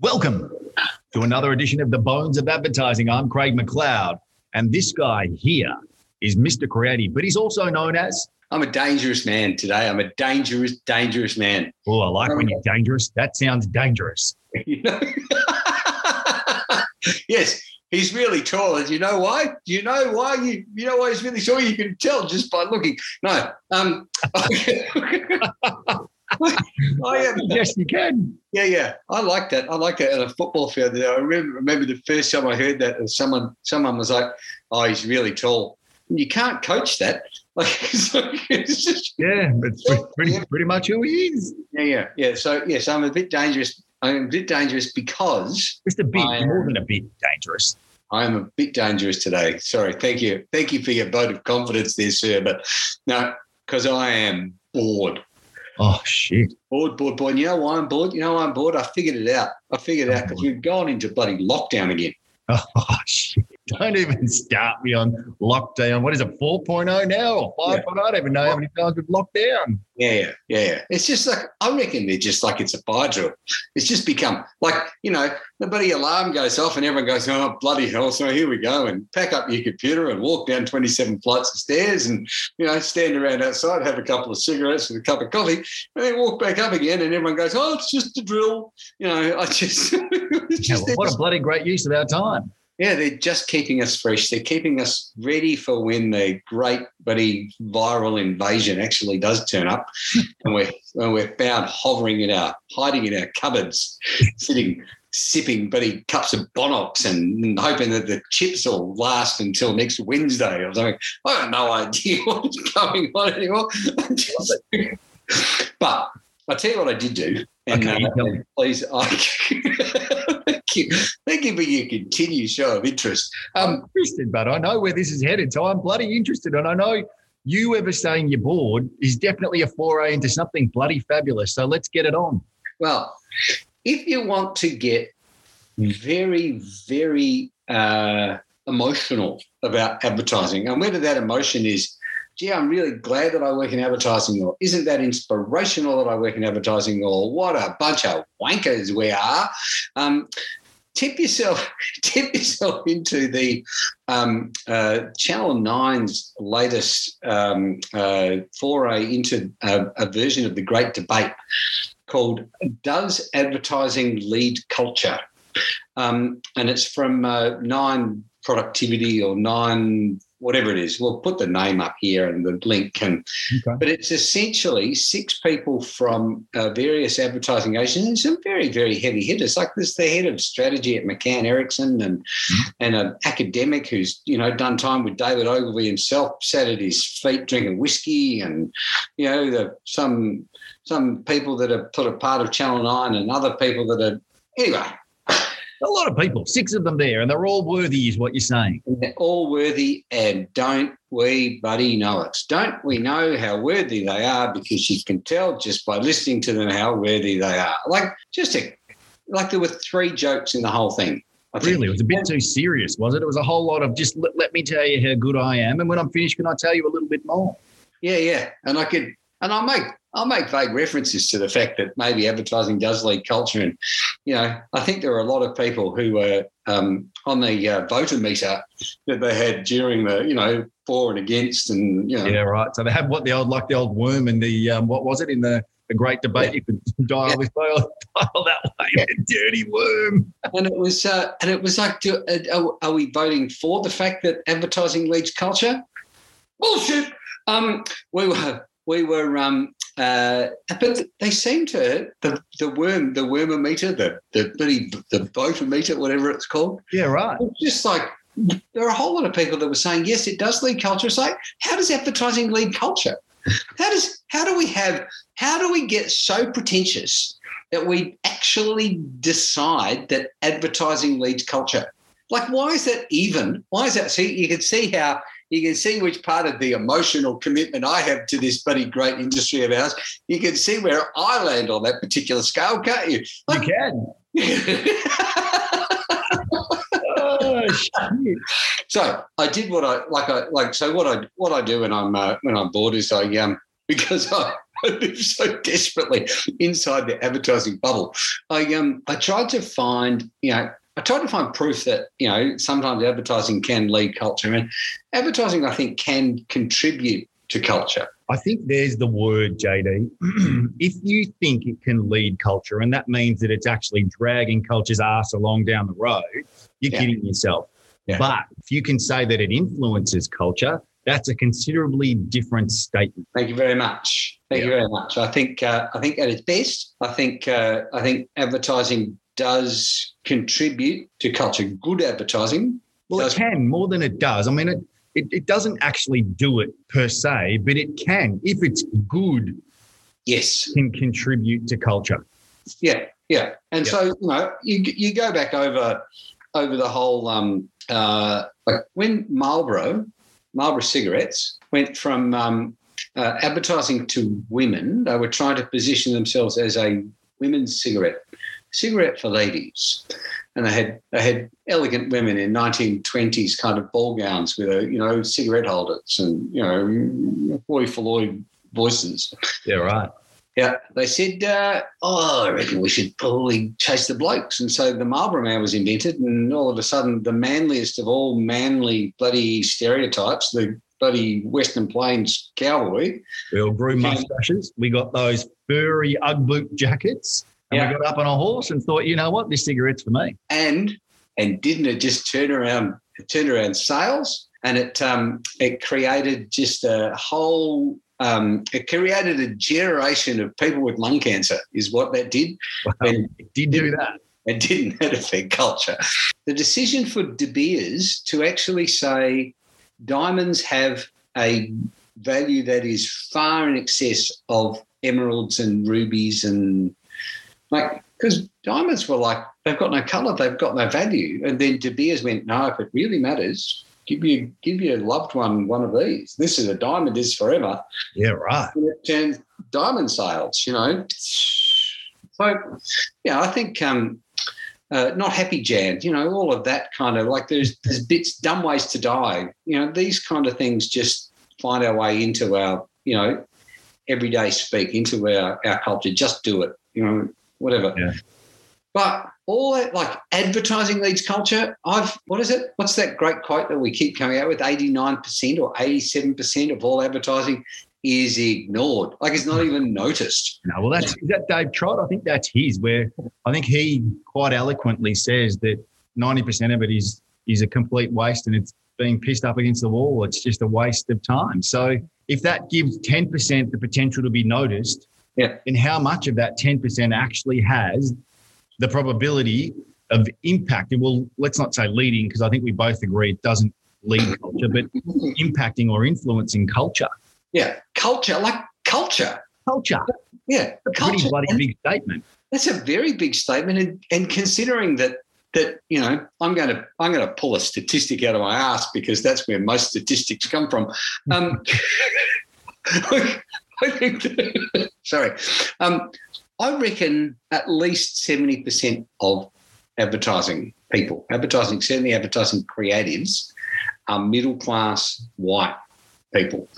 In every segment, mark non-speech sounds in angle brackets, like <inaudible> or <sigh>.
Welcome to another edition of the Bones of Advertising. I'm Craig McLeod, and this guy here is Mr. Creative, but he's also known as. I'm a dangerous man today. I'm a dangerous, dangerous man. Oh, I like when you're dangerous. That sounds dangerous. <laughs> You know? yes, he's really tall. And you know why? Do you know why? You you know why he's really tall? You can tell just by looking. No. Um, <laughs> <laughs> <laughs> Oh, I am. Yes, you can. Yeah, yeah. I like that. I like that at a football field. I remember, remember the first time I heard that, and someone someone was like, "Oh, he's really tall." And you can't coach that. <laughs> Like, it's just, yeah, it's pretty, yeah. pretty much who he is. Yeah, yeah, yeah. So yes, I'm a bit dangerous. I'm a bit dangerous because just a bit I, more than a bit dangerous. I am a bit dangerous today. Sorry. Thank you. Thank you for your vote of confidence there, sir. But no, because I am bored. Oh shit! Bored, bored, bored. You know why I'm bored? You know why I'm bored? I figured it out. I figured it out oh, because we've gone into bloody lockdown again. <laughs> Oh shit! Don't even start me on lockdown. What is it, 4.0 now or 5.0? Yeah. Oh? I don't even know how many times we've locked down. Yeah, yeah, yeah. It's just like, I reckon they're just like it's a fire drill. It's just become like, you know, the bloody alarm goes off and everyone goes, oh, bloody hell. So here we go. And pack up your computer and walk down 27 flights of stairs and, you know, stand around outside, have a couple of cigarettes and a cup of coffee, and then walk back up again. And everyone goes, oh, it's just a drill. You know, I just. <laughs> just yeah, well, what a bloody great use of our time. Yeah, they're just keeping us fresh. They're keeping us ready for when the great buddy viral invasion actually does turn up, <laughs> and we're and we're found hovering in our hiding in our cupboards, sitting sipping buddy cups of Bonox and, and, hoping that the chips will last until next Wednesday or something. I have no idea <laughs> what's going on anymore. <laughs> but I'll tell you what I did do. And okay, uh, please, I you. Thank you for your continued show of interest. Um, I'm interested, but I know where this is headed. So I'm bloody interested. And I know you ever saying you're bored is definitely a foray into something bloody fabulous. So let's get it on. Well, if you want to get very, very uh, emotional about advertising, and whether that emotion is gee, I'm really glad that I work in advertising, or isn't that inspirational that I work in advertising, or what a bunch of wankers we are. Um, tip yourself <laughs> tip yourself into the um, uh, Channel 9's latest um, uh, foray into a, a, version of the Great Debate called "Does Advertising Lead Culture?" Um, and it's from uh, Nine Productivity or Nine whatever it is. We'll put the name up here and the link. And okay. but it's essentially six people from uh, various advertising agencies, and some very very heavy hitters. Like there's the head of strategy at McCann Erickson, and mm-hmm. and an academic who's you know done time with David Ogilvy himself, sat at his feet drinking whiskey, and you know the some some people that are sort of part of Channel Nine, and other people that are anyway a lot of people, six of them there, and they're all worthy, is what you're saying. They're all worthy, and don't we, buddy, know it? Don't we know how worthy they are? Because you can tell just by listening to them how worthy they are. Like just a, like there were three jokes in the whole thing. I really, it was a bit too serious, was it? It was a whole lot of just let, let me tell you how good I am, and when I'm finished, can I tell you a little bit more? Yeah, yeah, and I could, and I make I'll make vague references to the fact that maybe advertising does lead culture. And, you know, I think there are a lot of people who were um, on the uh, voter meter that they had during the, you know, for and against and, you know. Yeah, right. So they had what the old, like the old worm and the, um, what was it in the, the great debate? You could <laughs> dial yeah. this dial, <laughs> dial that way, yeah. <laughs> dirty worm. And it was, uh, and it was like, do, uh, are we voting for the fact that advertising leads culture? Bullshit. Um, we were we were um, uh, but they seem to the the worm the wormometer the the the votometer whatever it's called. Yeah right. It's just like there are a whole lot of people that were saying yes it does lead culture. It's like how does advertising lead culture? How does how do we have how do we get so pretentious that we actually decide that advertising leads culture? Like why is that even why is that see you can see how you can see which part of the emotional commitment I have to this bloody great industry of ours. You can see where I land on that particular scale, can't you? Like, you can. <laughs> oh, so I did what I like. I like. So what I what I do when I'm uh, when I'm bored is I um <laughs> because I I live so desperately inside the advertising bubble. I um I tried to find, you know, I tried to find proof that, you know, sometimes advertising can lead culture. And advertising, I think, can contribute to culture. I think there's the word, JD. <clears throat> if you think it can lead culture, and that means that it's actually dragging culture's ass along down the road, you're yeah. kidding yourself. Yeah. But if you can say that it influences culture, that's a considerably different statement. Thank you very much. Thank yeah. you very much. I think uh, I think at its best, I think uh, I think advertising does contribute to culture. Good advertising. Well, does- it can more than it does. I mean, it, it, it doesn't actually do it per se, but it can if it's good. Yes, can contribute to culture. Yeah, yeah, and so you know, you you go back over over the whole um, uh, like when Marlboro Marlboro cigarettes went from um, uh, advertising to women. They were trying to position themselves as a women's cigarette, cigarette for ladies, and they had they had elegant women in 1920s kind of ball gowns with a you know cigarette holders and you know boy Floyd voices. Yeah, right. Yeah, they said, uh, "Oh, I reckon we should probably chase the blokes." And so the Marlboro Man was invented, and all of a sudden, the manliest of all manly bloody stereotypes, the bloody Western Plains cowboy. We all grew mustaches. We got those furry UGG boot jackets, and yeah. we got up on a horse and thought, you know what, this cigarette's for me. And and didn't it just turn around turn around sales? And it um, it created just a whole um, it created a generation of people with lung cancer, is what that did. Wow. And it did do that. It didn't that <laughs> affect culture. The decision for De Beers to actually say diamonds have a value that is far in excess of emeralds and rubies and like because diamonds were like they've got no color, they've got no value, and then De Beers went, no, if it really matters, give you give your loved one one of these. This is a diamond is forever. Yeah, right. And diamond sales, you know. So yeah, I think um, uh, not happy Jan, you know, all of that kind of like there's there's bits dumb ways to die. You know, these kind of things just find our way into our, you know, everyday speak, into our, our culture. Just do it, you know, whatever. Yeah. But all that like advertising leads culture. I've what is it? What's that great quote that we keep coming out with? 89% or 87% of all advertising is ignored. Like it's not hmm. even noticed. No, well that's is that Dave Trott? I think that's his where I think he quite eloquently says that 90% of it is is a complete waste and it's being pissed up against the wall. It's just a waste of time. So if that gives 10% the potential to be noticed, yeah. then how much of that 10% actually has the probability of impact. And well, let's not say leading, because I think we both agree it doesn't lead culture, but impacting or influencing culture. Yeah, culture, like culture. Culture. Yeah, a culture. pretty bloody big statement. That's a very big statement, and, and considering that that you know i'm going to i'm going to pull a statistic out of my ass because that's where most statistics come from um, <laughs> <laughs> i <laughs> sorry um, I reckon at least 70% of advertising people, advertising, certainly advertising creatives, are middle class white people.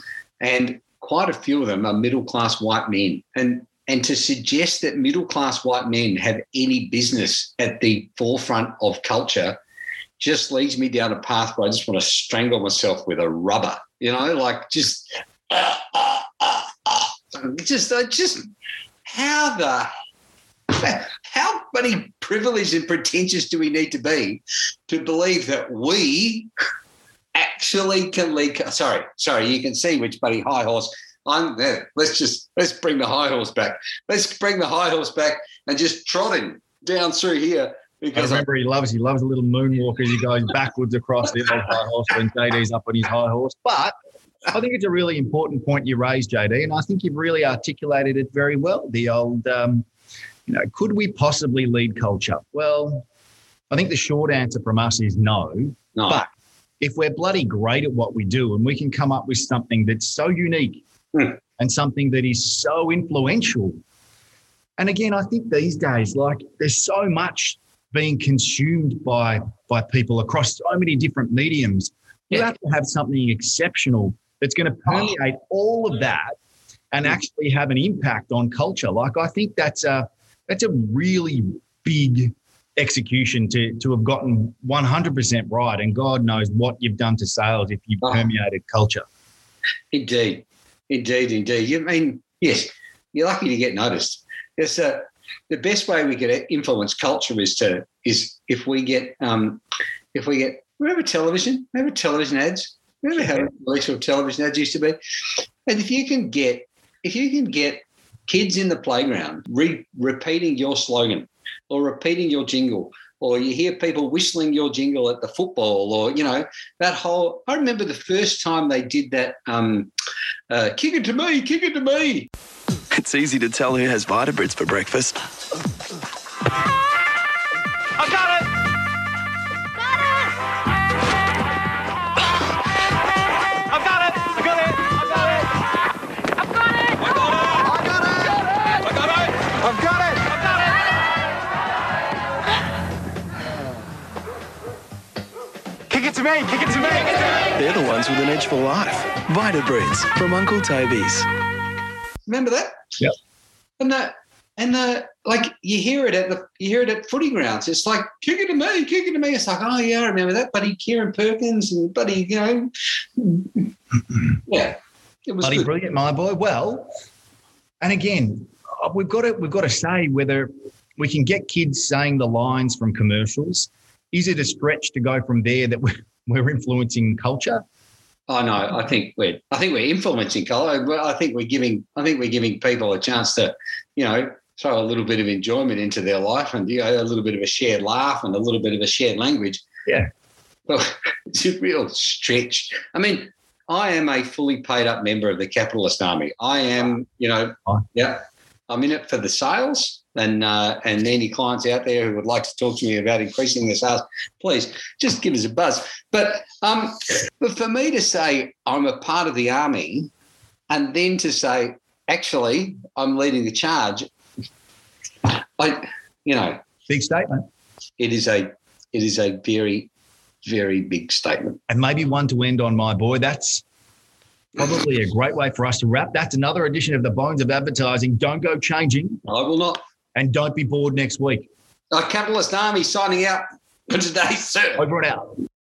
And quite a few of them are middle class white men. And and to suggest that middle class white men have any business at the forefront of culture just leads me down a path where I just want to strangle myself with a rubber, you know, like just, uh, uh, uh, Um, just, I just how the how many privileged and pretentious do we need to be to believe that we actually can lead? Sorry, sorry, you can see which buddy high horse. I'm there. Let's just let's bring the high horse back. Let's bring the high horse back and just trot him down through here. Because I remember he loves he loves a little moonwalk as he goes backwards across the old high horse when JD's up on his high horse. But I think it's a really important point you raised, JD, and I think you've really articulated it very well. The old, um, you know, could we possibly lead culture? Well, I think the short answer from us is no. No. But if we're bloody great at what we do and we can come up with something that's so unique mm. and something that is so influential, and again, I think these days, like there's so much being consumed by by people across so many different mediums. You yeah. have to have something exceptional that's going to permeate all of that and actually have an impact on culture. Like I think that's a that's a really big execution to to have gotten 100% right and god knows what you've done to sales if you've Oh. permeated culture Indeed, indeed, indeed. You mean yes? You're lucky to get noticed. It's uh, the best way we can influence culture is to is if we get um, if we get remember television, remember television ads, remember how intellectual television ads used to be, and if you can get if you can get kids in the playground re- repeating your slogan or repeating your jingle or you hear people whistling your jingle at the football, or you know that whole. I remember the first time they did that. Um, uh, kick it to me, kick it to me. It's easy to tell who has Vitabrits for breakfast. I got it! To me! Kick it to me! They're the ones with an edge for life. Vitabrits from Uncle Toby's. Remember that? Yep. And the and the like you hear it at the you hear it at footy grounds. It's like kick it to me, kick it to me. It's like oh yeah, I remember that. Buddy Kieren Perkins and Buddy, you know, yeah, it was buddy good. brilliant my boy well and again uh, we've got to we've got to say whether we can get kids saying the lines from commercials is it a stretch to go from there that we're, <laughs> we're influencing culture I know. I think we're I think we're influencing culture. I think we're giving I think we're giving people a chance to, you know, throw a little bit of enjoyment into their life and you know, a little bit of a shared laugh and a little bit of a shared language. Yeah. Well, <laughs> it's a real stretch. I mean, I am a fully paid up member of the capitalist army. I am, you know, yeah. I'm in it for the sales. And uh, and any clients out there who would like to talk to me about increasing their sales, please just give us a buzz. But um, but for me to say I'm a part of the army, and then to say actually I'm leading the charge, I you know big statement it is a it is a very very big statement. and maybe one to end on my boy that's probably a great way for us to wrap that's another edition of the bones of advertising don't go changing I will not. And don't be bored next week A capitalist army signing out for today, sir. over and out